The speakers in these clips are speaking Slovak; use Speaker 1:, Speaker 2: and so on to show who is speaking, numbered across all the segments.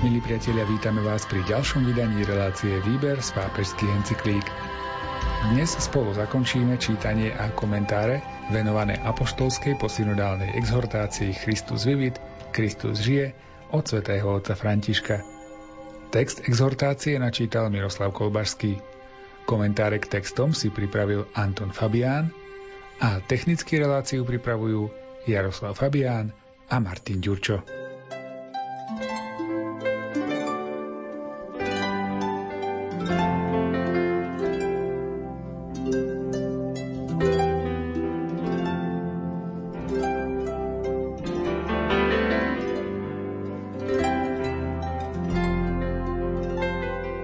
Speaker 1: Milí priatelia, vítame vás pri ďalšom vydaní relácie Výber z pápežských encyklík. Dnes spolu zakončíme čítanie a komentáre venované apoštolskej posynodálnej exhortácii Christus vivit, Kristus žije od svätého otca Františka. Text exhortácie načítal Miroslav Kolbašský. Komentáre k textom si pripravil Anton Fabián a technickú reláciu pripravujú Jaroslav Fabián a Martin Ďurčo.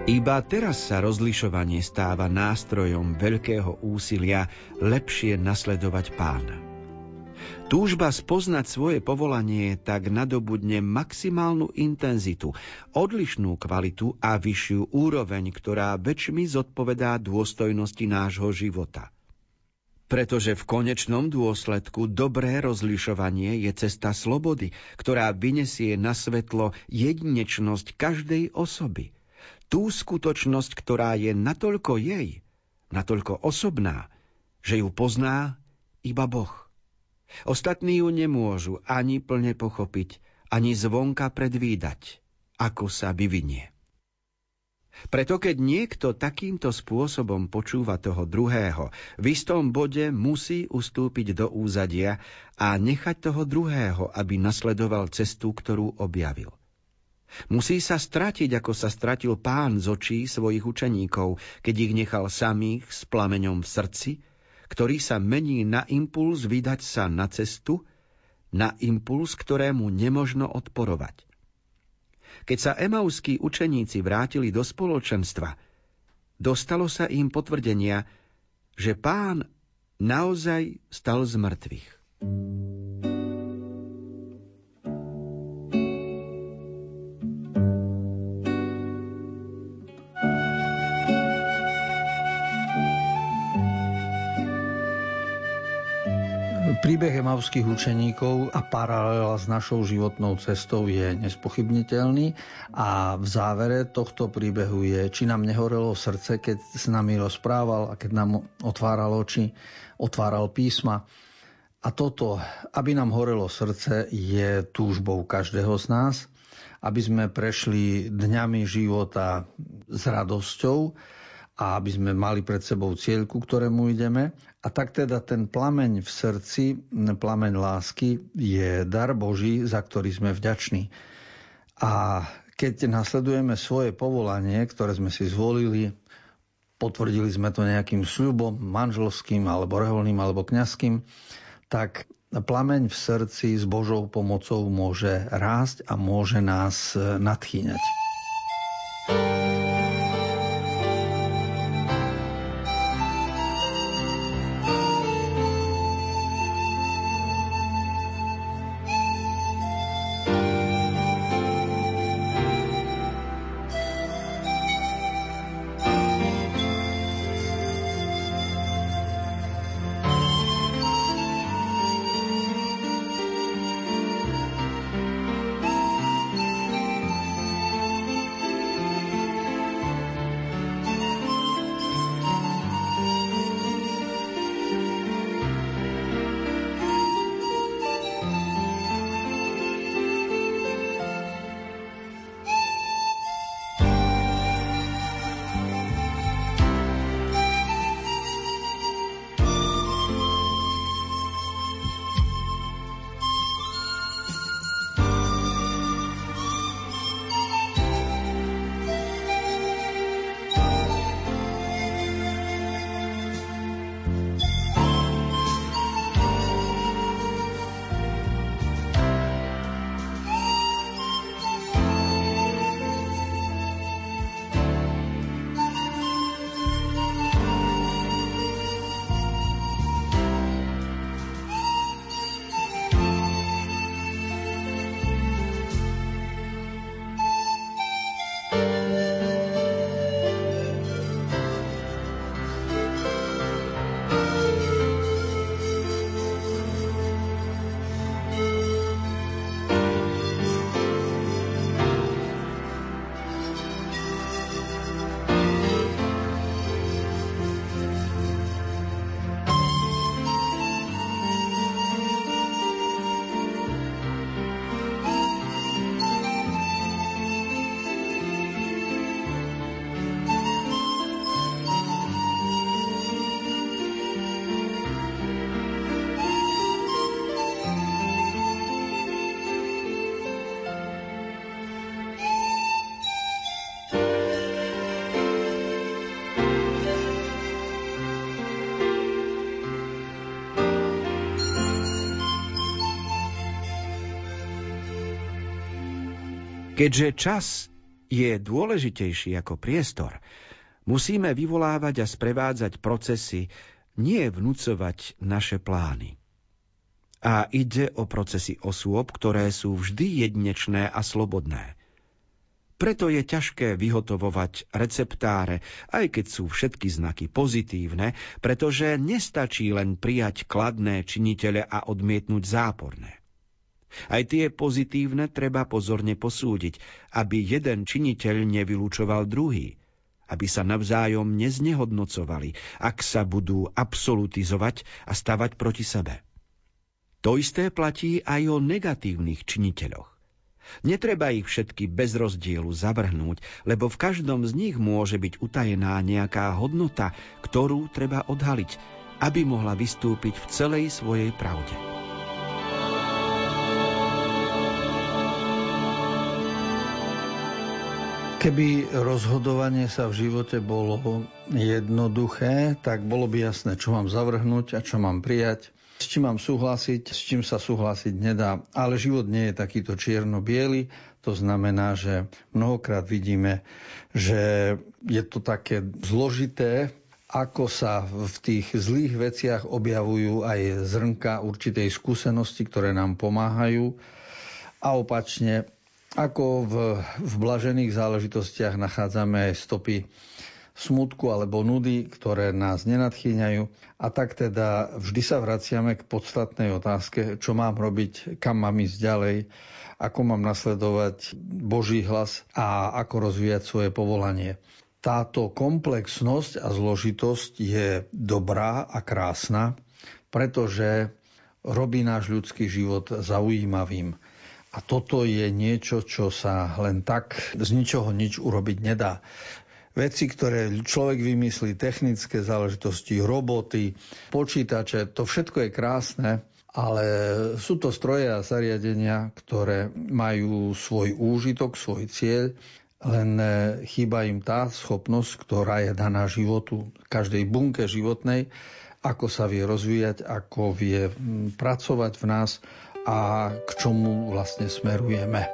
Speaker 2: Iba teraz sa rozlišovanie stáva nástrojom veľkého úsilia lepšie nasledovať pána. Túžba spoznať svoje povolanie tak nadobudne maximálnu intenzitu, odlišnú kvalitu a vyššiu úroveň, ktorá väčšmi zodpovedá dôstojnosti nášho života. Pretože v konečnom dôsledku dobré rozlišovanie je cesta slobody, ktorá vynesie na svetlo jedinečnosť každej osoby – tú skutočnosť, ktorá je natoľko jej, natoľko osobná, že ju pozná iba Boh. Ostatní ju nemôžu ani plne pochopiť, ani zvonka predvídať, ako sa vyvinie. Preto keď niekto takýmto spôsobom počúva toho druhého, v istom bode musí ustúpiť do úzadia a nechať toho druhého, aby nasledoval cestu, ktorú objavil. Musí sa stratiť, ako sa stratil pán z očí svojich učeníkov, keď ich nechal samých s plameňom v srdci, ktorý sa mení na impuls vydať sa na cestu, na impuls, ktorému nemožno odporovať. Keď sa emauskí učeníci vrátili do spoločenstva, dostalo sa im potvrdenia, že pán naozaj stal z mŕtvych.
Speaker 3: Príbeh emavských učeníkov a paralela s našou životnou cestou je nespochybniteľný a v závere tohto príbehu je, či nám nehorelo srdce, keď s nami rozprával a keď nám otváral oči, otváral písma. A toto, aby nám horelo srdce, je túžbou každého z nás, aby sme prešli dňami života s radosťou, a aby sme mali pred sebou cieľ, ku ktorému ideme. A tak teda ten plameň v srdci, plameň lásky je dar Boží, za ktorý sme vďační. A keď nasledujeme svoje povolanie, ktoré sme si zvolili, potvrdili sme to nejakým sľubom manželským, alebo reholným, alebo kňazským, tak plameň v srdci s Božou pomocou môže rásť a môže nás nadchýňať.
Speaker 2: Keďže čas je dôležitejší ako priestor, musíme vyvolávať a sprevádzať procesy, nie vnúcovať naše plány. A ide o procesy osôb, ktoré sú vždy jedinečné a slobodné. Preto je ťažké vyhotovovať receptáre, aj keď sú všetky znaky pozitívne, pretože nestačí len prijať kladné činitele a odmietnúť záporné. Aj tie pozitívne treba pozorne posúdiť, aby jeden činiteľ nevylúčoval druhý, aby sa navzájom neznehodnocovali, ak sa budú absolutizovať a stavať proti sebe. To isté platí aj o negatívnych činiteľoch. Netreba ich všetky bez rozdielu zavrhnúť, lebo v každom z nich môže byť utajená nejaká hodnota, ktorú treba odhaliť, aby mohla vystúpiť v celej svojej pravde.
Speaker 3: Keby rozhodovanie sa v živote bolo jednoduché, tak bolo by jasné, čo mám zavrhnúť a čo mám prijať s čím mám súhlasiť, s čím sa súhlasiť nedá. Ale život nie je takýto čierno-biely, to znamená, že mnohokrát vidíme, že je to také zložité, ako sa v tých zlých veciach objavujú aj zrnka určitej skúsenosti, ktoré nám pomáhajú. A opačne, ako v, v blažených záležitostiach nachádzame stopy smutku alebo nudy, ktoré nás nenadchýňajú. A tak teda vždy sa vraciame k podstatnej otázke, čo mám robiť, kam mám ísť ďalej, ako mám nasledovať Boží hlas a ako rozvíjať svoje povolanie. Táto komplexnosť a zložitosť je dobrá a krásna, pretože robí náš ľudský život zaujímavým. A toto je niečo, čo sa len tak z ničoho nič urobiť nedá. Veci, ktoré človek vymyslí, technické záležitosti, roboty, počítače, to všetko je krásne, ale sú to stroje a zariadenia, ktoré majú svoj úžitok, svoj cieľ, len chýba im tá schopnosť, ktorá je daná životu, každej bunke životnej, ako sa vie rozvíjať, ako vie pracovať v nás a k čomu vlastne smerujeme.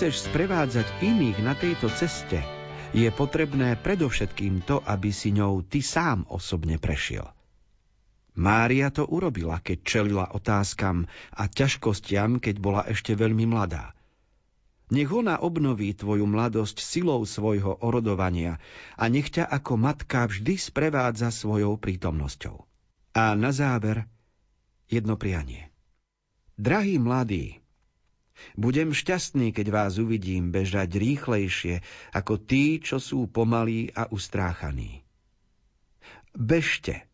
Speaker 2: Chceš sprevádzať iných na tejto ceste, je potrebné predovšetkým to, aby si ňou ty sám osobne prešiel. Mária to urobila, keď čelila otázkam a ťažkostiam, keď bola ešte veľmi mladá. Nech ona obnoví tvoju mladosť silou svojho orodovania a nech ťa ako matka vždy sprevádza svojou prítomnosťou. A na záver jedno prianie. Drahí mladí, budem šťastný, keď vás uvidím bežať rýchlejšie ako tí, čo sú pomalí a ustráchaní. Bežte,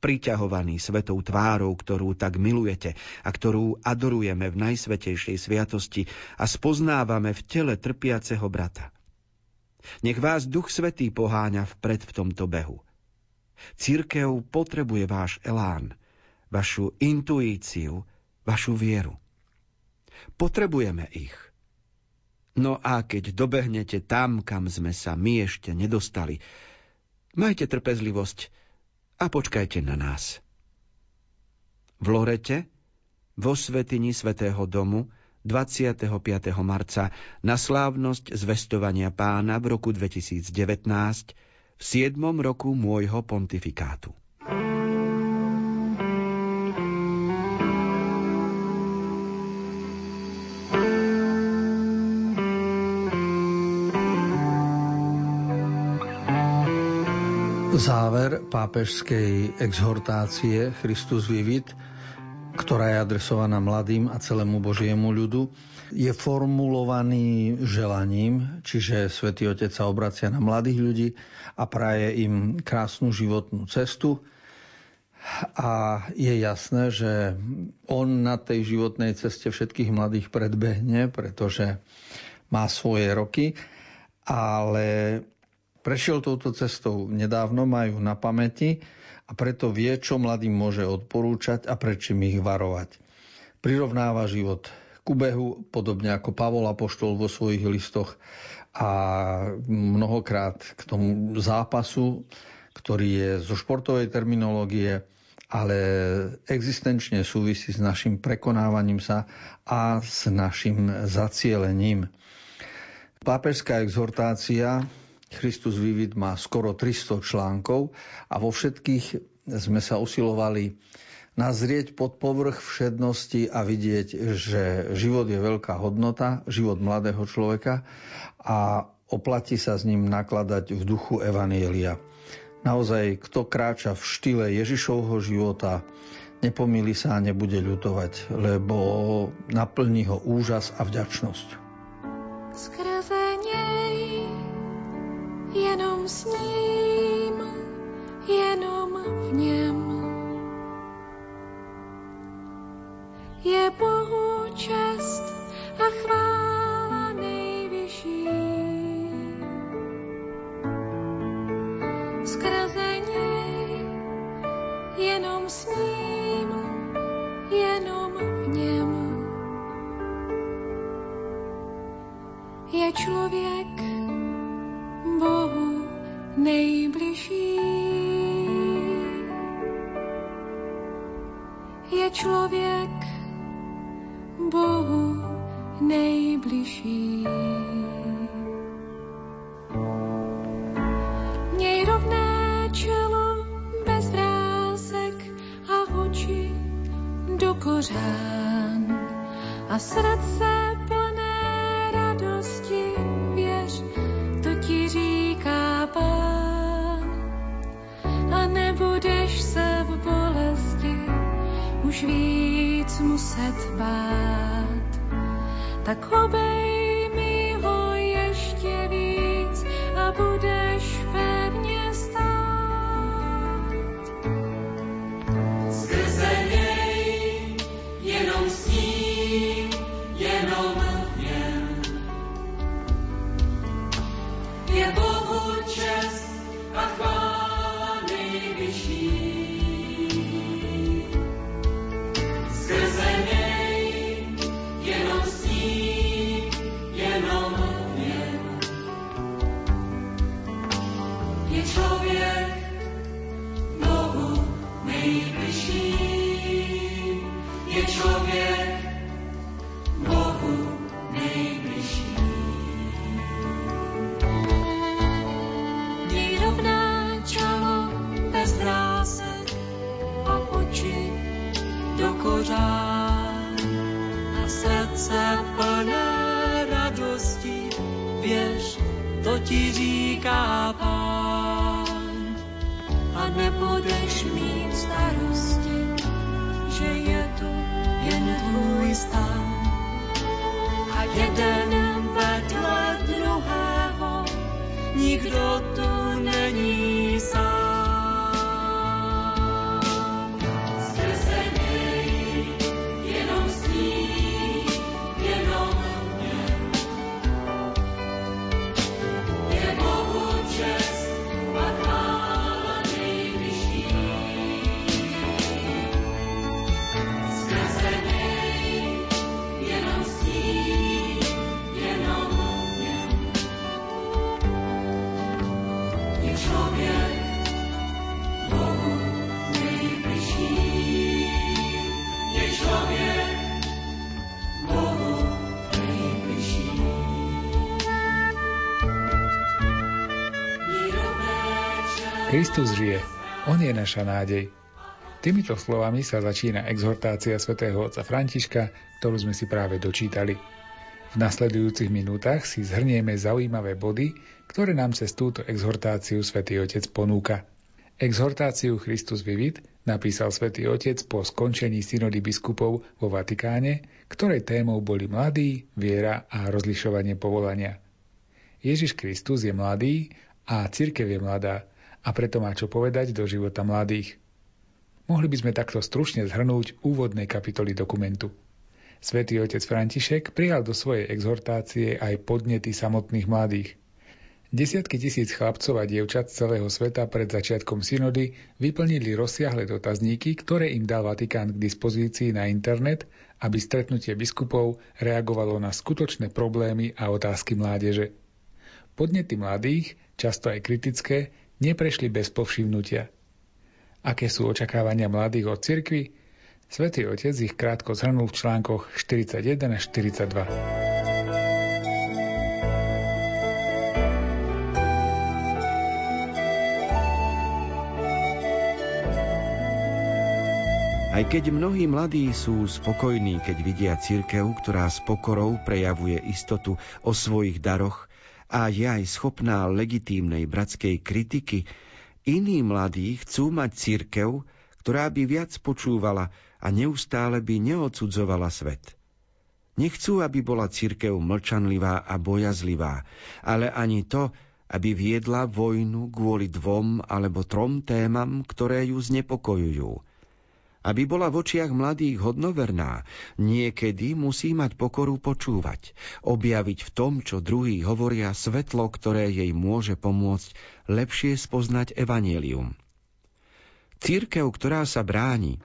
Speaker 2: priťahovaní svetou tvárou, ktorú tak milujete a ktorú adorujeme v najsvetejšej sviatosti a spoznávame v tele trpiaceho brata. Nech vás Duch Svetý poháňa vpred v tomto behu. Církev potrebuje váš elán, vašu intuíciu, vašu vieru. Potrebujeme ich. No a keď dobehnete tam, kam sme sa my ešte nedostali, majte trpezlivosť a počkajte na nás. V Lorete, vo svetini Svetého domu, 25. marca na slávnosť zvestovania pána v roku 2019 v 7. roku môjho pontifikátu.
Speaker 3: Záver pápežskej exhortácie Christus Vivit, ktorá je adresovaná mladým a celému Božiemu ľudu, je formulovaný želaním, čiže Svetý Otec sa obracia na mladých ľudí a praje im krásnu životnú cestu. A je jasné, že on na tej životnej ceste všetkých mladých predbehne, pretože má svoje roky, ale Prešiel touto cestou nedávno, majú na pamäti a preto vie, čo mladým môže odporúčať a prečím ich varovať. Prirovnáva život ku behu, podobne ako Pavol Apoštol vo svojich listoch a mnohokrát k tomu zápasu, ktorý je zo športovej terminológie, ale existenčne súvisí s našim prekonávaním sa a s našim zacielením. Pápežská exhortácia Christus Vivid má skoro 300 článkov a vo všetkých sme sa usilovali nazrieť pod povrch všednosti a vidieť, že život je veľká hodnota, život mladého človeka a oplatí sa s ním nakladať v duchu Evanielia. Naozaj, kto kráča v štýle Ježišovho života, nepomýli sa a nebude ľutovať, lebo naplní ho úžas a vďačnosť. Skrze
Speaker 4: jenom s ním, jenom v něm. Je Bohu čest a chvála nejvyšší. Skrze něj, jenom s ním, jenom v něm. Je člověk Je člověk Bohu nejbližší. Měj čelo bez vrázek a oči do kořán a srdce už víc muset bát, tak obej mi ho ještě víc a budeš kořán a srdce plné radosti, věř, to ti říká pán. A nebudeš mít starosti, že je tu jen tvůj stan. A jeden vedle druhého, nikdo tu
Speaker 1: Kristus žije. On je naša nádej. Týmito slovami sa začína exhortácia svätého otca Františka, ktorú sme si práve dočítali. V nasledujúcich minútach si zhrnieme zaujímavé body, ktoré nám cez túto exhortáciu svätý Otec ponúka. Exhortáciu Christus Vivit napísal svätý Otec po skončení synody biskupov vo Vatikáne, ktorej témou boli mladí, viera a rozlišovanie povolania. Ježiš Kristus je mladý a cirkev je mladá a preto má čo povedať do života mladých. Mohli by sme takto stručne zhrnúť úvodné kapitoly dokumentu. Svetý otec František prijal do svojej exhortácie aj podnety samotných mladých. Desiatky tisíc chlapcov a dievčat z celého sveta pred začiatkom synody vyplnili rozsiahle dotazníky, ktoré im dal Vatikán k dispozícii na internet, aby stretnutie biskupov reagovalo na skutočné problémy a otázky mládeže. Podnety mladých, často aj kritické, neprešli bez povšimnutia. Aké sú očakávania mladých od cirkvy? Svetý Otec ich krátko zhrnul v článkoch 41 až 42.
Speaker 2: Aj keď mnohí mladí sú spokojní, keď vidia cirkev, ktorá s pokorou prejavuje istotu o svojich daroch a je aj schopná legitímnej bratskej kritiky, iní mladí chcú mať cirkev, ktorá by viac počúvala a neustále by neodsudzovala svet. Nechcú, aby bola cirkev mlčanlivá a bojazlivá, ale ani to, aby viedla vojnu kvôli dvom alebo trom témam, ktoré ju znepokojujú – aby bola v očiach mladých hodnoverná, niekedy musí mať pokoru počúvať, objaviť v tom, čo druhý hovoria svetlo, ktoré jej môže pomôcť lepšie spoznať evanielium. Církev, ktorá sa bráni,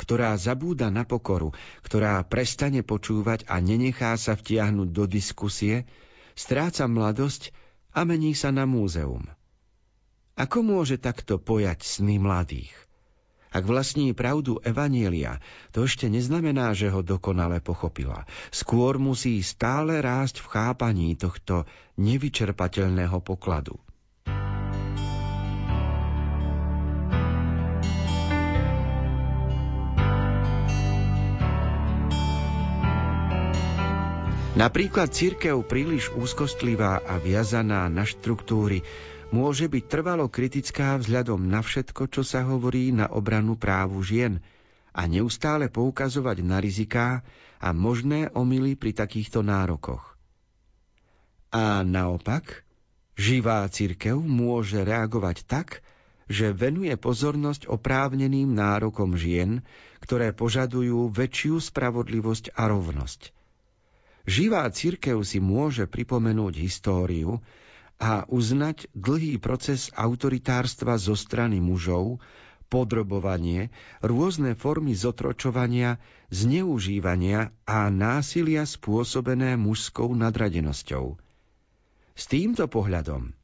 Speaker 2: ktorá zabúda na pokoru, ktorá prestane počúvať a nenechá sa vtiahnuť do diskusie, stráca mladosť a mení sa na múzeum. Ako môže takto pojať sny mladých? Ak vlastní pravdu Evanielia, to ešte neznamená, že ho dokonale pochopila. Skôr musí stále rásť v chápaní tohto nevyčerpateľného pokladu. Napríklad církev príliš úzkostlivá a viazaná na štruktúry môže byť trvalo kritická vzhľadom na všetko, čo sa hovorí na obranu právu žien a neustále poukazovať na riziká a možné omily pri takýchto nárokoch. A naopak, živá cirkev môže reagovať tak, že venuje pozornosť oprávneným nárokom žien, ktoré požadujú väčšiu spravodlivosť a rovnosť. Živá cirkev si môže pripomenúť históriu, a uznať dlhý proces autoritárstva zo strany mužov, podrobovanie, rôzne formy zotročovania, zneužívania a násilia spôsobené mužskou nadradenosťou. S týmto pohľadom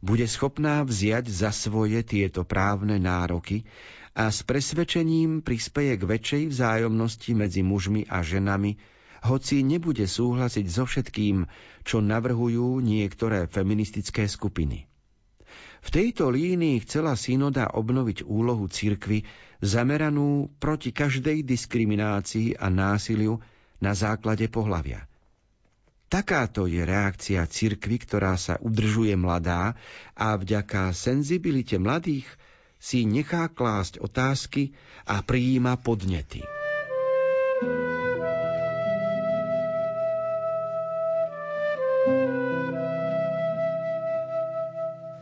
Speaker 2: bude schopná vziať za svoje tieto právne nároky a s presvedčením prispeje k väčšej vzájomnosti medzi mužmi a ženami, hoci nebude súhlasiť so všetkým, čo navrhujú niektoré feministické skupiny. V tejto línii chcela synoda obnoviť úlohu cirkvy zameranú proti každej diskriminácii a násiliu na základe pohlavia. Takáto je reakcia cirkvy, ktorá sa udržuje mladá a vďaka senzibilite mladých si nechá klásť otázky a prijíma podnety.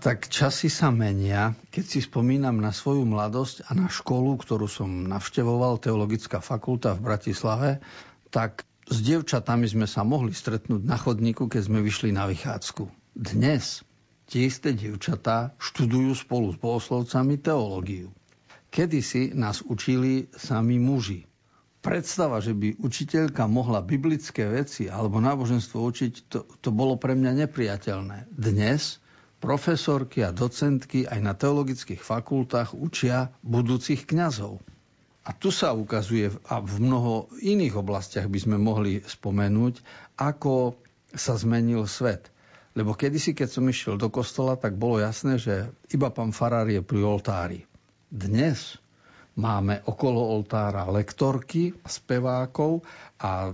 Speaker 3: Tak časy sa menia. Keď si spomínam na svoju mladosť a na školu, ktorú som navštevoval, Teologická fakulta v Bratislave, tak s dievčatami sme sa mohli stretnúť na chodníku, keď sme vyšli na vychádzku. Dnes tie isté dievčatá študujú spolu s bohoslovcami teológiu. Kedysi nás učili sami muži. Predstava, že by učiteľka mohla biblické veci alebo náboženstvo učiť, to, to bolo pre mňa nepriateľné. Dnes profesorky a docentky aj na teologických fakultách učia budúcich kňazov. A tu sa ukazuje, a v mnoho iných oblastiach by sme mohli spomenúť, ako sa zmenil svet. Lebo kedysi, keď som išiel do kostola, tak bolo jasné, že iba pán farár je pri oltári. Dnes máme okolo oltára lektorky, spevákov a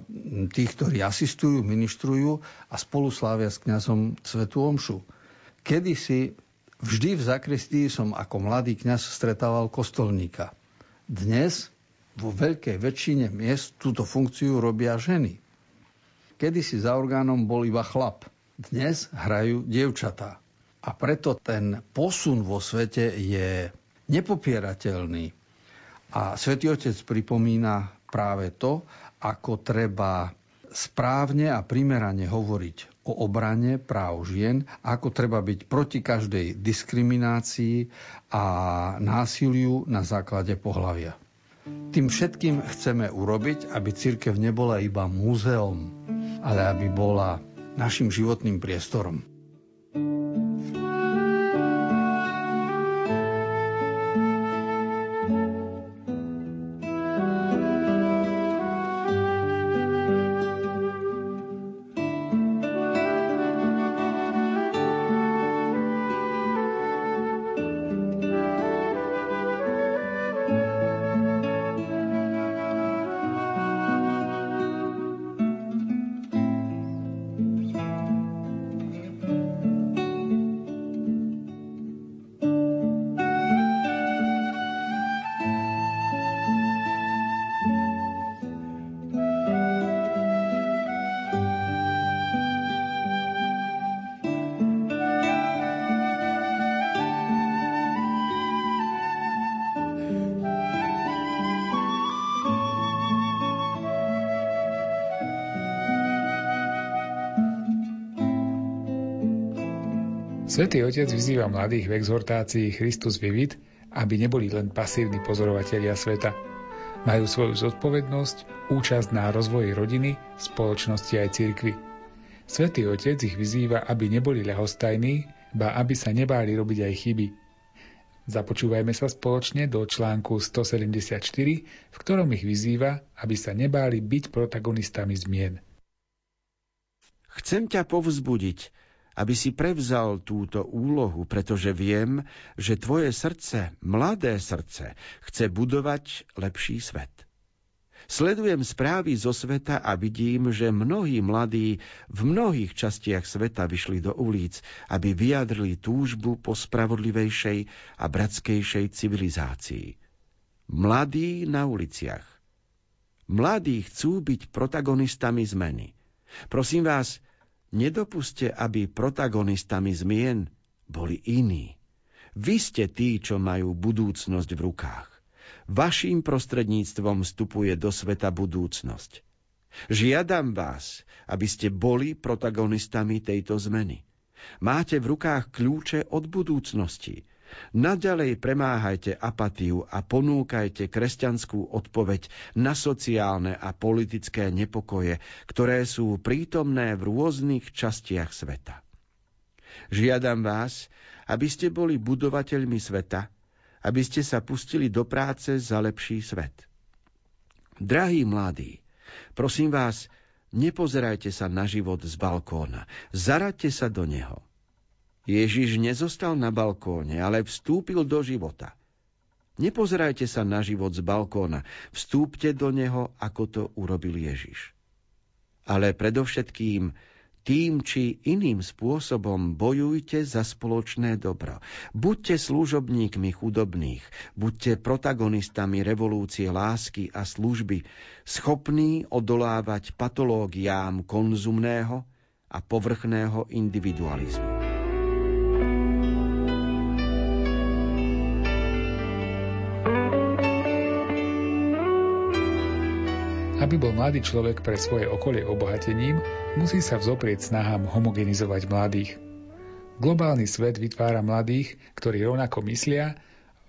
Speaker 3: tých, ktorí asistujú, ministrujú a spolu slávia s kňazom Svetu Omšu. Kedysi vždy v zakristii som ako mladý kňaz stretával kostolníka. Dnes vo veľkej väčšine miest túto funkciu robia ženy. Kedysi za orgánom bol iba chlap. Dnes hrajú dievčatá. A preto ten posun vo svete je nepopierateľný. A svätý Otec pripomína práve to, ako treba správne a primerane hovoriť o obrane práv žien, ako treba byť proti každej diskriminácii a násiliu na základe pohlavia. Tým všetkým chceme urobiť, aby církev nebola iba múzeum, ale aby bola našim životným priestorom.
Speaker 1: Svetý Otec vyzýva mladých v exhortácii Christus vivit, aby neboli len pasívni pozorovatelia sveta. Majú svoju zodpovednosť, účasť na rozvoji rodiny, spoločnosti aj cirkvy. Svetý Otec ich vyzýva, aby neboli ľahostajní, ba aby sa nebáli robiť aj chyby. Započúvajme sa spoločne do článku 174, v ktorom ich vyzýva, aby sa nebáli byť protagonistami zmien.
Speaker 2: Chcem ťa povzbudiť, aby si prevzal túto úlohu, pretože viem, že tvoje srdce, mladé srdce, chce budovať lepší svet. Sledujem správy zo sveta a vidím, že mnohí mladí v mnohých častiach sveta vyšli do ulic, aby vyjadrili túžbu po spravodlivejšej a bratskejšej civilizácii. Mladí na uliciach. Mladí chcú byť protagonistami zmeny. Prosím vás, Nedopuste, aby protagonistami zmien boli iní. Vy ste tí, čo majú budúcnosť v rukách. Vaším prostredníctvom vstupuje do sveta budúcnosť. Žiadam vás, aby ste boli protagonistami tejto zmeny. Máte v rukách kľúče od budúcnosti. Naďalej premáhajte apatiu a ponúkajte kresťanskú odpoveď na sociálne a politické nepokoje, ktoré sú prítomné v rôznych častiach sveta. Žiadam vás, aby ste boli budovateľmi sveta, aby ste sa pustili do práce za lepší svet. Drahí mladí, prosím vás, nepozerajte sa na život z balkóna, zaraďte sa do neho – Ježiš nezostal na balkóne, ale vstúpil do života. Nepozerajte sa na život z balkóna, vstúpte do neho, ako to urobil Ježiš. Ale predovšetkým tým či iným spôsobom bojujte za spoločné dobro. Buďte služobníkmi chudobných, buďte protagonistami revolúcie lásky a služby, schopní odolávať patológiám konzumného a povrchného individualizmu.
Speaker 1: Aby bol mladý človek pre svoje okolie obohatením, musí sa vzoprieť snahám homogenizovať mladých. Globálny svet vytvára mladých, ktorí rovnako myslia,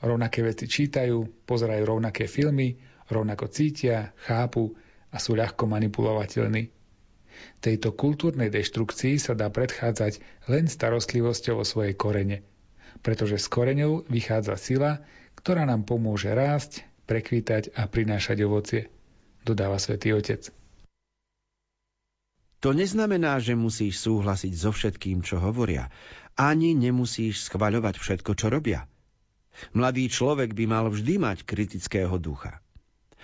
Speaker 1: rovnaké veci čítajú, pozerajú rovnaké filmy, rovnako cítia, chápu a sú ľahko manipulovateľní. Tejto kultúrnej deštrukcii sa dá predchádzať len starostlivosťou o svojej korene, pretože z koreňov vychádza sila, ktorá nám pomôže rásť, prekvítať a prinášať ovocie dodáva svätý Otec.
Speaker 2: To neznamená, že musíš súhlasiť so všetkým, čo hovoria. Ani nemusíš schvaľovať všetko, čo robia. Mladý človek by mal vždy mať kritického ducha.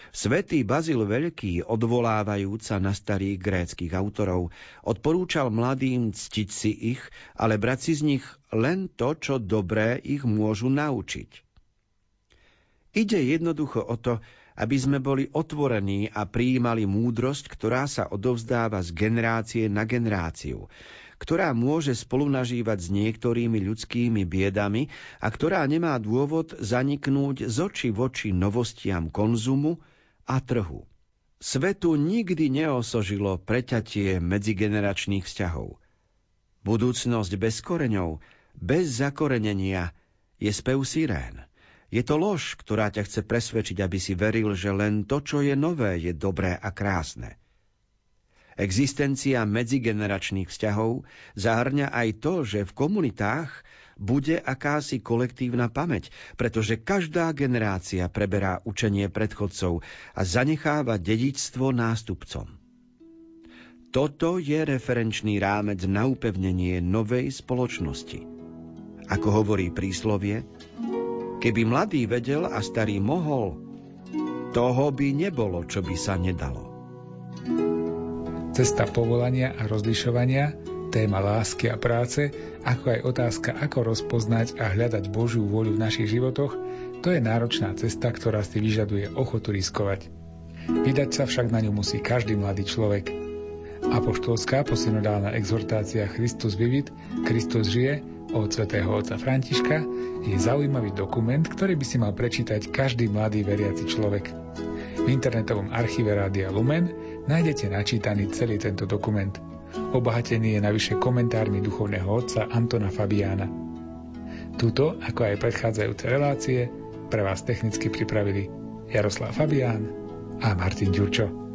Speaker 2: Svetý Bazil Veľký, odvolávajúc sa na starých gréckých autorov, odporúčal mladým ctiť si ich, ale brať si z nich len to, čo dobré ich môžu naučiť. Ide jednoducho o to, aby sme boli otvorení a prijímali múdrosť, ktorá sa odovzdáva z generácie na generáciu, ktorá môže spolunažívať s niektorými ľudskými biedami a ktorá nemá dôvod zaniknúť z oči voči novostiam konzumu a trhu. Svetu nikdy neosožilo preťatie medzigeneračných vzťahov. Budúcnosť bez koreňov, bez zakorenenia je spev sirén. Je to lož, ktorá ťa chce presvedčiť, aby si veril, že len to, čo je nové, je dobré a krásne. Existencia medzigeneračných vzťahov zahrňa aj to, že v komunitách bude akási kolektívna pamäť, pretože každá generácia preberá učenie predchodcov a zanecháva dedičstvo nástupcom. Toto je referenčný rámec na upevnenie novej spoločnosti. Ako hovorí príslovie, Keby mladý vedel a starý mohol, toho by nebolo, čo by sa nedalo.
Speaker 1: Cesta povolania a rozlišovania, téma lásky a práce, ako aj otázka, ako rozpoznať a hľadať Božiu voľu v našich životoch, to je náročná cesta, ktorá si vyžaduje ochotu riskovať. Vydať sa však na ňu musí každý mladý človek. Apoštolská posynodálna exhortácia Christus vivit, Kristus žije od svätého otca Františka je zaujímavý dokument, ktorý by si mal prečítať každý mladý veriaci človek. V internetovom archíve Rádia Lumen nájdete načítaný celý tento dokument. Obohatený je navyše komentármi duchovného otca Antona Fabiána. Tuto, ako aj predchádzajúce relácie, pre vás technicky pripravili Jaroslav Fabián a Martin Ďurčo.